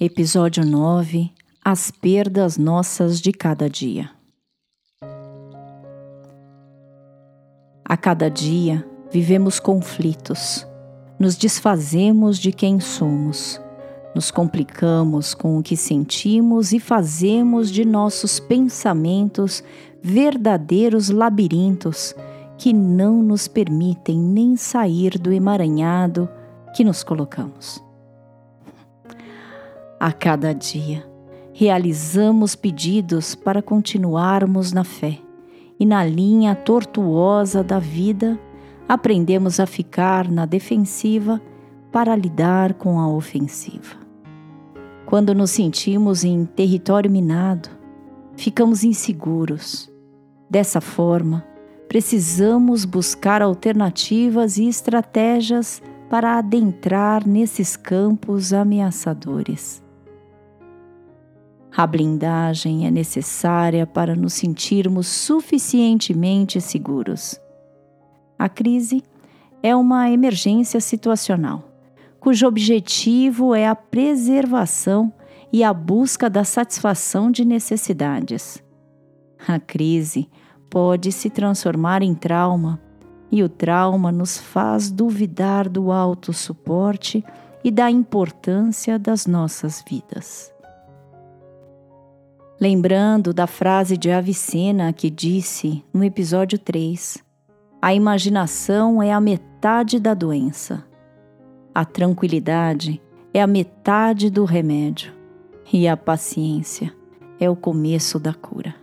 Episódio 9 As perdas nossas de cada dia. A cada dia vivemos conflitos, nos desfazemos de quem somos, nos complicamos com o que sentimos e fazemos de nossos pensamentos verdadeiros labirintos que não nos permitem nem sair do emaranhado que nos colocamos. A cada dia, realizamos pedidos para continuarmos na fé, e na linha tortuosa da vida, aprendemos a ficar na defensiva para lidar com a ofensiva. Quando nos sentimos em território minado, ficamos inseguros. Dessa forma, precisamos buscar alternativas e estratégias para adentrar nesses campos ameaçadores. A blindagem é necessária para nos sentirmos suficientemente seguros. A crise é uma emergência situacional, cujo objetivo é a preservação e a busca da satisfação de necessidades. A crise pode se transformar em trauma, e o trauma nos faz duvidar do autossuporte e da importância das nossas vidas. Lembrando da frase de Avicena que disse no episódio 3: A imaginação é a metade da doença. A tranquilidade é a metade do remédio. E a paciência é o começo da cura.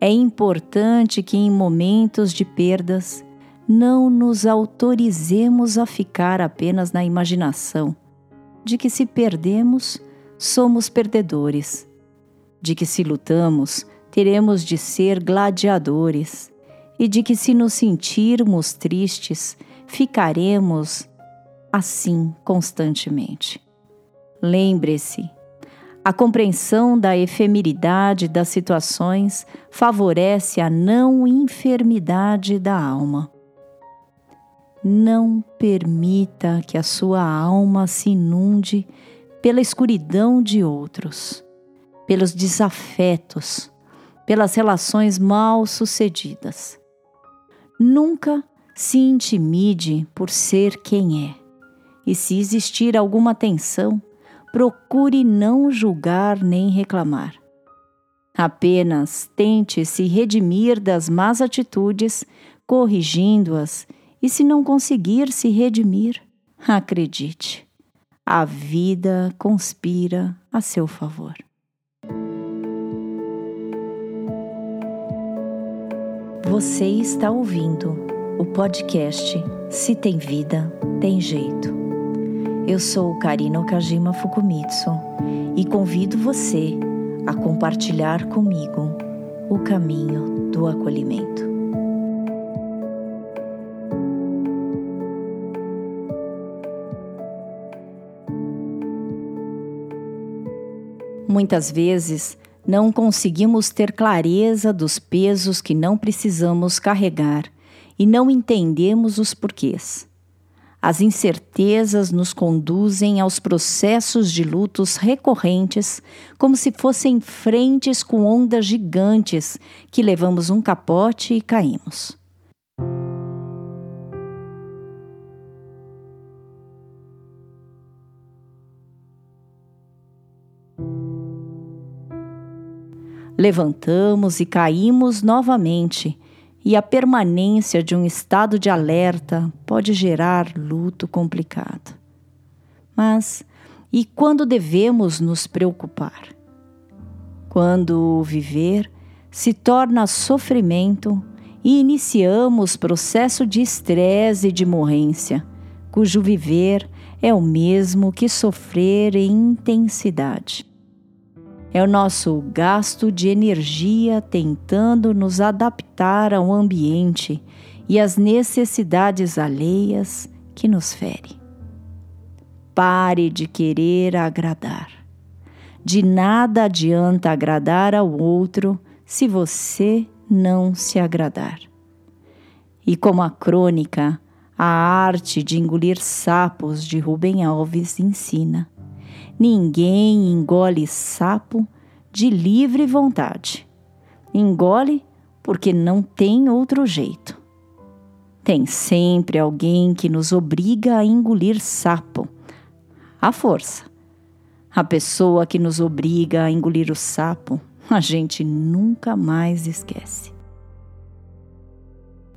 É importante que em momentos de perdas não nos autorizemos a ficar apenas na imaginação de que se perdemos, somos perdedores de que se lutamos, teremos de ser gladiadores, e de que se nos sentirmos tristes, ficaremos assim constantemente. Lembre-se, a compreensão da efemeridade das situações favorece a não enfermidade da alma. Não permita que a sua alma se inunde pela escuridão de outros pelos desafetos, pelas relações mal sucedidas. Nunca se intimide por ser quem é, e se existir alguma tensão, procure não julgar nem reclamar. Apenas tente se redimir das más atitudes, corrigindo-as, e se não conseguir se redimir, acredite, a vida conspira a seu favor. Você está ouvindo o podcast Se Tem Vida, Tem Jeito. Eu sou Karina Okajima Fukumitsu e convido você a compartilhar comigo o caminho do acolhimento. Muitas vezes não conseguimos ter clareza dos pesos que não precisamos carregar e não entendemos os porquês. As incertezas nos conduzem aos processos de lutos recorrentes, como se fossem frentes com ondas gigantes que levamos um capote e caímos. Levantamos e caímos novamente, e a permanência de um estado de alerta pode gerar luto complicado. Mas e quando devemos nos preocupar? Quando o viver se torna sofrimento e iniciamos processo de estresse e de morrência, cujo viver é o mesmo que sofrer em intensidade. É o nosso gasto de energia tentando nos adaptar ao ambiente e às necessidades alheias que nos fere. Pare de querer agradar. De nada adianta agradar ao outro se você não se agradar. E como a crônica A Arte de Engolir Sapos de Rubem Alves ensina, Ninguém engole sapo de livre vontade. Engole porque não tem outro jeito. Tem sempre alguém que nos obriga a engolir sapo. A força. A pessoa que nos obriga a engolir o sapo, a gente nunca mais esquece.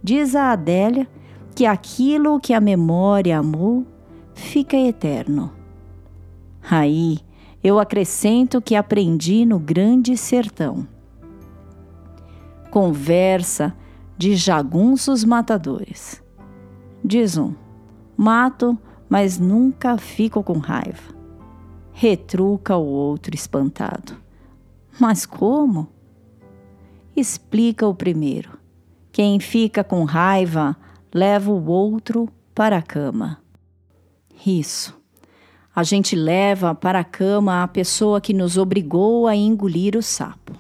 Diz a Adélia que aquilo que a memória amou fica eterno. Aí eu acrescento que aprendi no grande sertão. Conversa de jagunços matadores. Diz um: mato, mas nunca fico com raiva. Retruca o outro espantado. Mas como? Explica o primeiro. Quem fica com raiva leva o outro para a cama. Isso. A gente leva para a cama a pessoa que nos obrigou a engolir o sapo.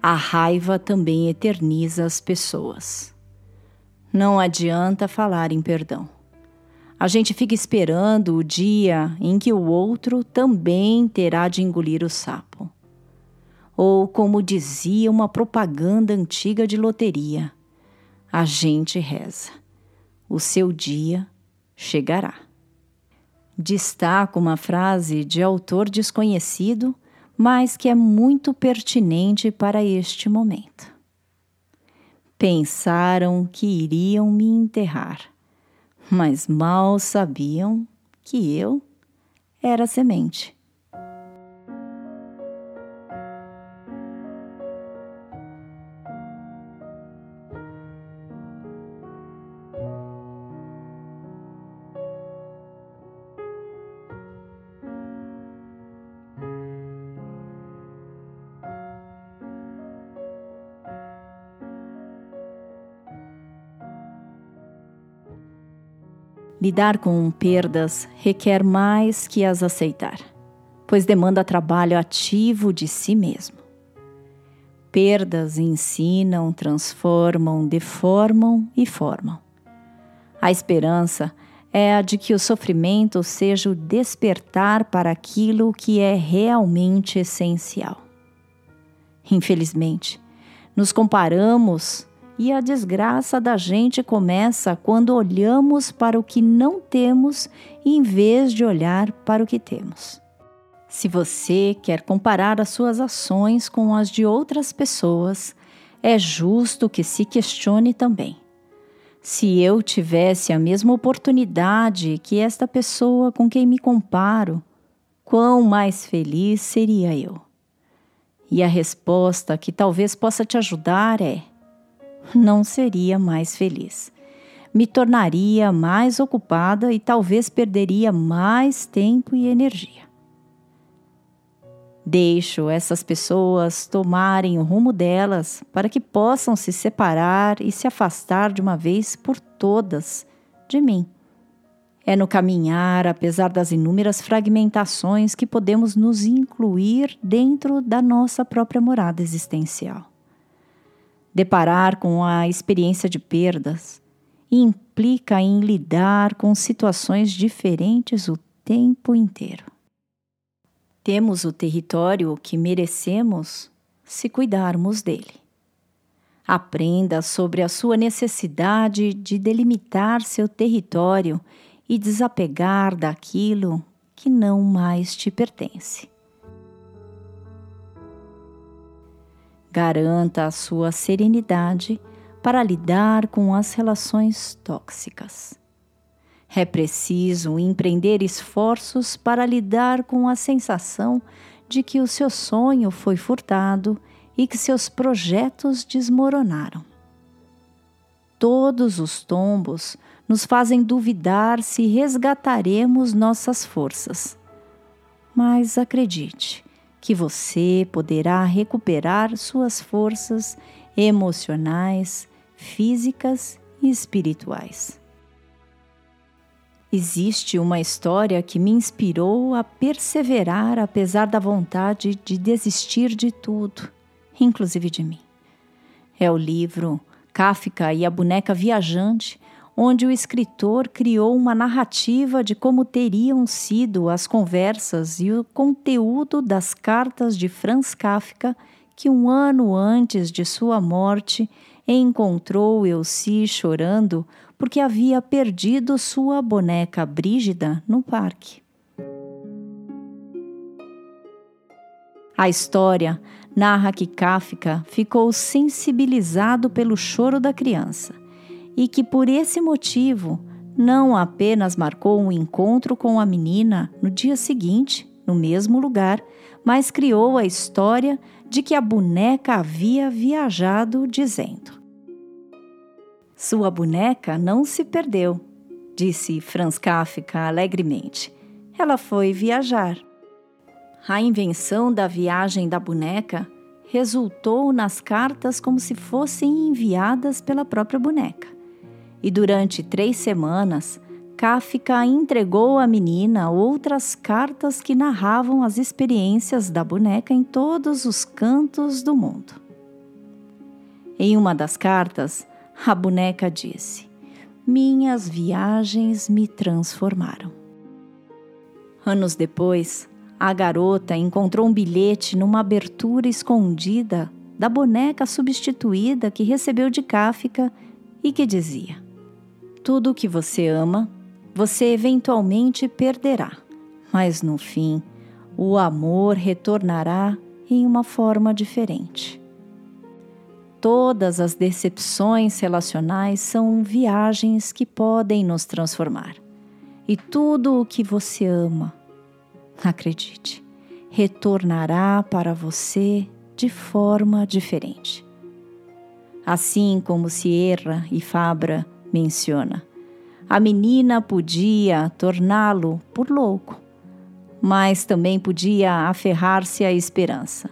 A raiva também eterniza as pessoas. Não adianta falar em perdão. A gente fica esperando o dia em que o outro também terá de engolir o sapo. Ou, como dizia uma propaganda antiga de loteria, a gente reza: o seu dia chegará. Destaco uma frase de autor desconhecido, mas que é muito pertinente para este momento. Pensaram que iriam me enterrar, mas mal sabiam que eu era semente. Lidar com perdas requer mais que as aceitar, pois demanda trabalho ativo de si mesmo. Perdas ensinam, transformam, deformam e formam. A esperança é a de que o sofrimento seja o despertar para aquilo que é realmente essencial. Infelizmente, nos comparamos e a desgraça da gente começa quando olhamos para o que não temos em vez de olhar para o que temos. Se você quer comparar as suas ações com as de outras pessoas, é justo que se questione também. Se eu tivesse a mesma oportunidade que esta pessoa com quem me comparo, quão mais feliz seria eu? E a resposta que talvez possa te ajudar é: não seria mais feliz. Me tornaria mais ocupada e talvez perderia mais tempo e energia. Deixo essas pessoas tomarem o rumo delas para que possam se separar e se afastar de uma vez por todas de mim. É no caminhar, apesar das inúmeras fragmentações, que podemos nos incluir dentro da nossa própria morada existencial. Deparar com a experiência de perdas implica em lidar com situações diferentes o tempo inteiro. Temos o território que merecemos se cuidarmos dele. Aprenda sobre a sua necessidade de delimitar seu território e desapegar daquilo que não mais te pertence. Garanta a sua serenidade para lidar com as relações tóxicas. É preciso empreender esforços para lidar com a sensação de que o seu sonho foi furtado e que seus projetos desmoronaram. Todos os tombos nos fazem duvidar se resgataremos nossas forças. Mas acredite, que você poderá recuperar suas forças emocionais, físicas e espirituais. Existe uma história que me inspirou a perseverar apesar da vontade de desistir de tudo, inclusive de mim. É o livro Kafka e a Boneca Viajante, onde o escritor criou uma narrativa de como teriam sido as conversas e o conteúdo das cartas de Franz Kafka, que um ano antes de sua morte encontrou Elsie chorando porque havia perdido sua boneca Brígida no parque. A história narra que Kafka ficou sensibilizado pelo choro da criança e que por esse motivo não apenas marcou um encontro com a menina no dia seguinte, no mesmo lugar, mas criou a história de que a boneca havia viajado, dizendo: Sua boneca não se perdeu, disse Franz Kafka alegremente. Ela foi viajar. A invenção da viagem da boneca resultou nas cartas como se fossem enviadas pela própria boneca e durante três semanas, Kafka entregou à menina outras cartas que narravam as experiências da boneca em todos os cantos do mundo. Em uma das cartas, a boneca disse: Minhas viagens me transformaram. Anos depois, a garota encontrou um bilhete numa abertura escondida da boneca substituída que recebeu de Kafka e que dizia: tudo o que você ama, você eventualmente perderá, mas no fim, o amor retornará em uma forma diferente. Todas as decepções relacionais são viagens que podem nos transformar. E tudo o que você ama, acredite, retornará para você de forma diferente. Assim como Sierra e Fabra menciona. A menina podia torná-lo por louco, mas também podia aferrar-se à esperança.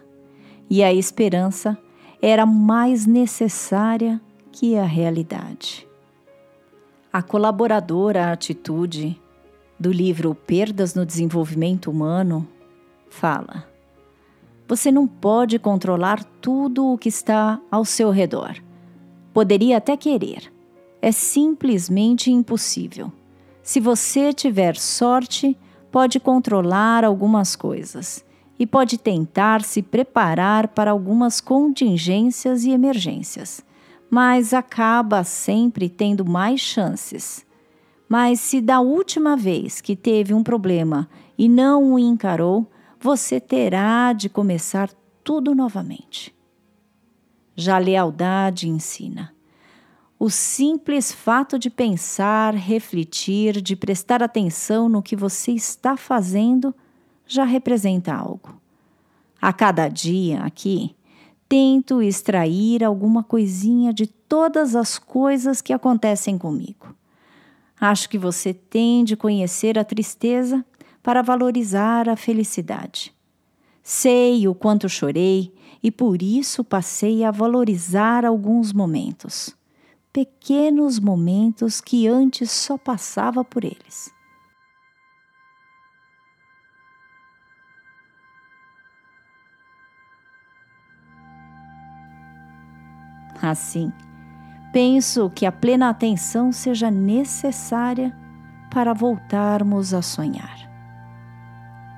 E a esperança era mais necessária que a realidade. A colaboradora Atitude, do livro Perdas no Desenvolvimento Humano, fala: Você não pode controlar tudo o que está ao seu redor. Poderia até querer, é simplesmente impossível. Se você tiver sorte, pode controlar algumas coisas e pode tentar se preparar para algumas contingências e emergências, mas acaba sempre tendo mais chances. Mas se da última vez que teve um problema e não o encarou, você terá de começar tudo novamente. Já lealdade ensina o simples fato de pensar, refletir, de prestar atenção no que você está fazendo já representa algo. A cada dia aqui, tento extrair alguma coisinha de todas as coisas que acontecem comigo. Acho que você tem de conhecer a tristeza para valorizar a felicidade. Sei o quanto chorei e por isso passei a valorizar alguns momentos pequenos momentos que antes só passava por eles. Assim, penso que a plena atenção seja necessária para voltarmos a sonhar.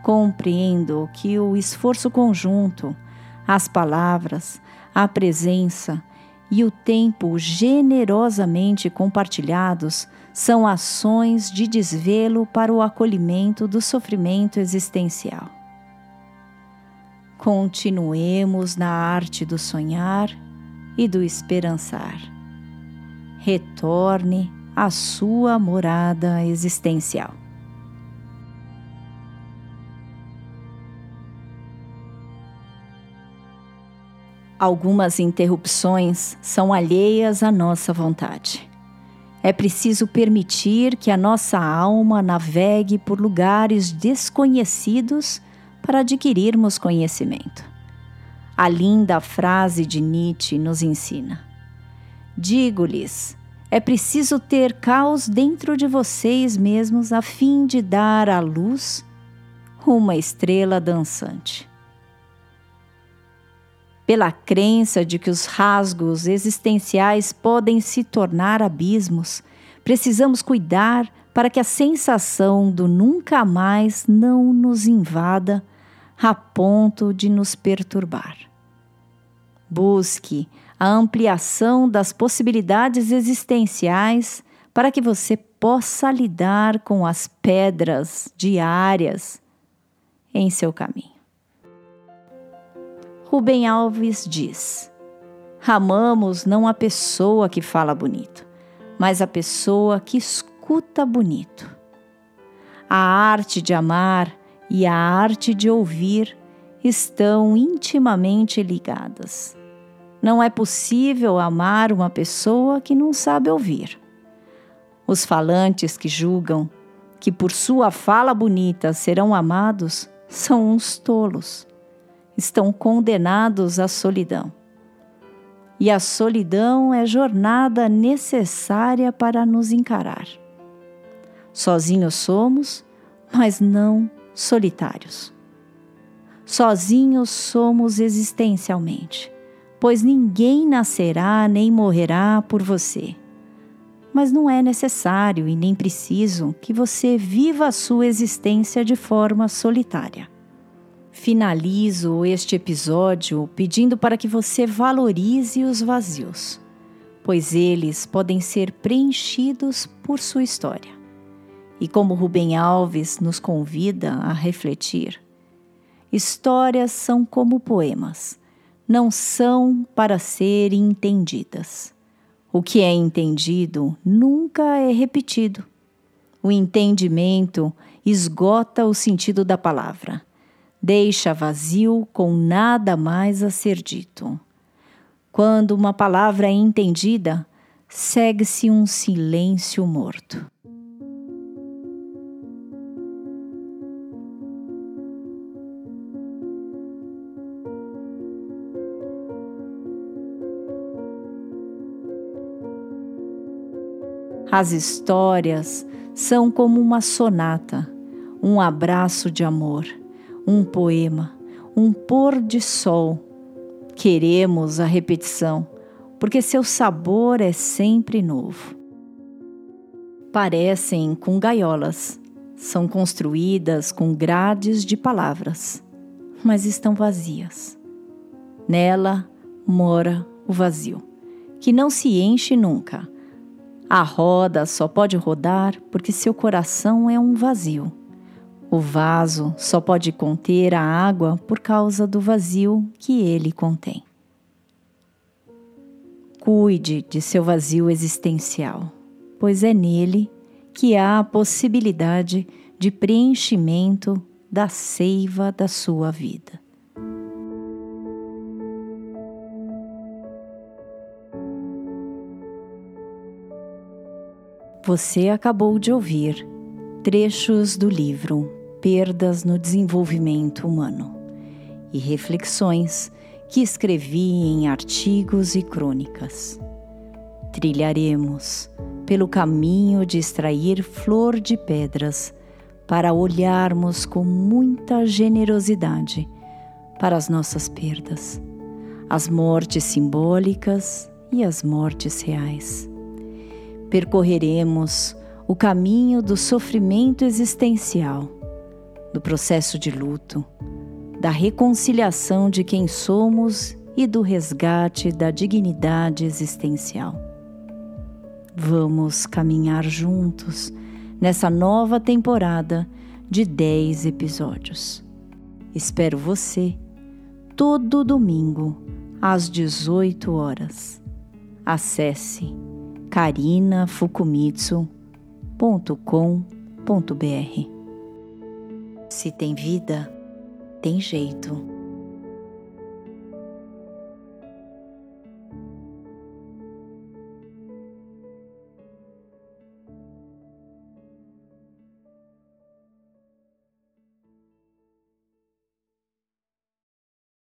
Compreendo que o esforço conjunto, as palavras, a presença, e o tempo generosamente compartilhados são ações de desvelo para o acolhimento do sofrimento existencial. Continuemos na arte do sonhar e do esperançar. Retorne à sua morada existencial. Algumas interrupções são alheias à nossa vontade. É preciso permitir que a nossa alma navegue por lugares desconhecidos para adquirirmos conhecimento. A linda frase de Nietzsche nos ensina: Digo-lhes, é preciso ter caos dentro de vocês mesmos a fim de dar à luz uma estrela dançante pela crença de que os rasgos existenciais podem se tornar abismos, Precisamos cuidar para que a sensação do nunca mais não nos invada a ponto de nos perturbar. Busque a ampliação das possibilidades existenciais para que você possa lidar com as pedras diárias em seu caminho. Rubem Alves diz: Amamos não a pessoa que fala bonito, mas a pessoa que escuta bonito. A arte de amar e a arte de ouvir estão intimamente ligadas. Não é possível amar uma pessoa que não sabe ouvir. Os falantes que julgam que por sua fala bonita serão amados são uns tolos. Estão condenados à solidão. E a solidão é jornada necessária para nos encarar. Sozinhos somos, mas não solitários. Sozinhos somos existencialmente, pois ninguém nascerá nem morrerá por você. Mas não é necessário e nem preciso que você viva a sua existência de forma solitária. Finalizo este episódio pedindo para que você valorize os vazios, pois eles podem ser preenchidos por sua história. E como Rubem Alves nos convida a refletir, histórias são como poemas, não são para serem entendidas. O que é entendido nunca é repetido. O entendimento esgota o sentido da palavra, deixa vazio com nada mais a ser dito. Quando uma palavra é entendida, segue-se um silêncio morto. As histórias são como uma sonata, um abraço de amor, um poema, um pôr de sol. Queremos a repetição, porque seu sabor é sempre novo. Parecem com gaiolas, são construídas com grades de palavras, mas estão vazias. Nela mora o vazio, que não se enche nunca a roda só pode rodar porque seu coração é um vazio. O vaso só pode conter a água por causa do vazio que ele contém. Cuide de seu vazio existencial, pois é nele que há a possibilidade de preenchimento da seiva da sua vida. Você acabou de ouvir trechos do livro Perdas no Desenvolvimento Humano e reflexões que escrevi em artigos e crônicas. Trilharemos pelo caminho de extrair flor de pedras para olharmos com muita generosidade para as nossas perdas, as mortes simbólicas e as mortes reais percorreremos o caminho do sofrimento existencial, do processo de luto, da reconciliação de quem somos e do resgate da dignidade existencial. Vamos caminhar juntos nessa nova temporada de 10 episódios. Espero você todo domingo às 18 horas. Acesse karinafukumitsu.com.br. Se tem vida, tem jeito.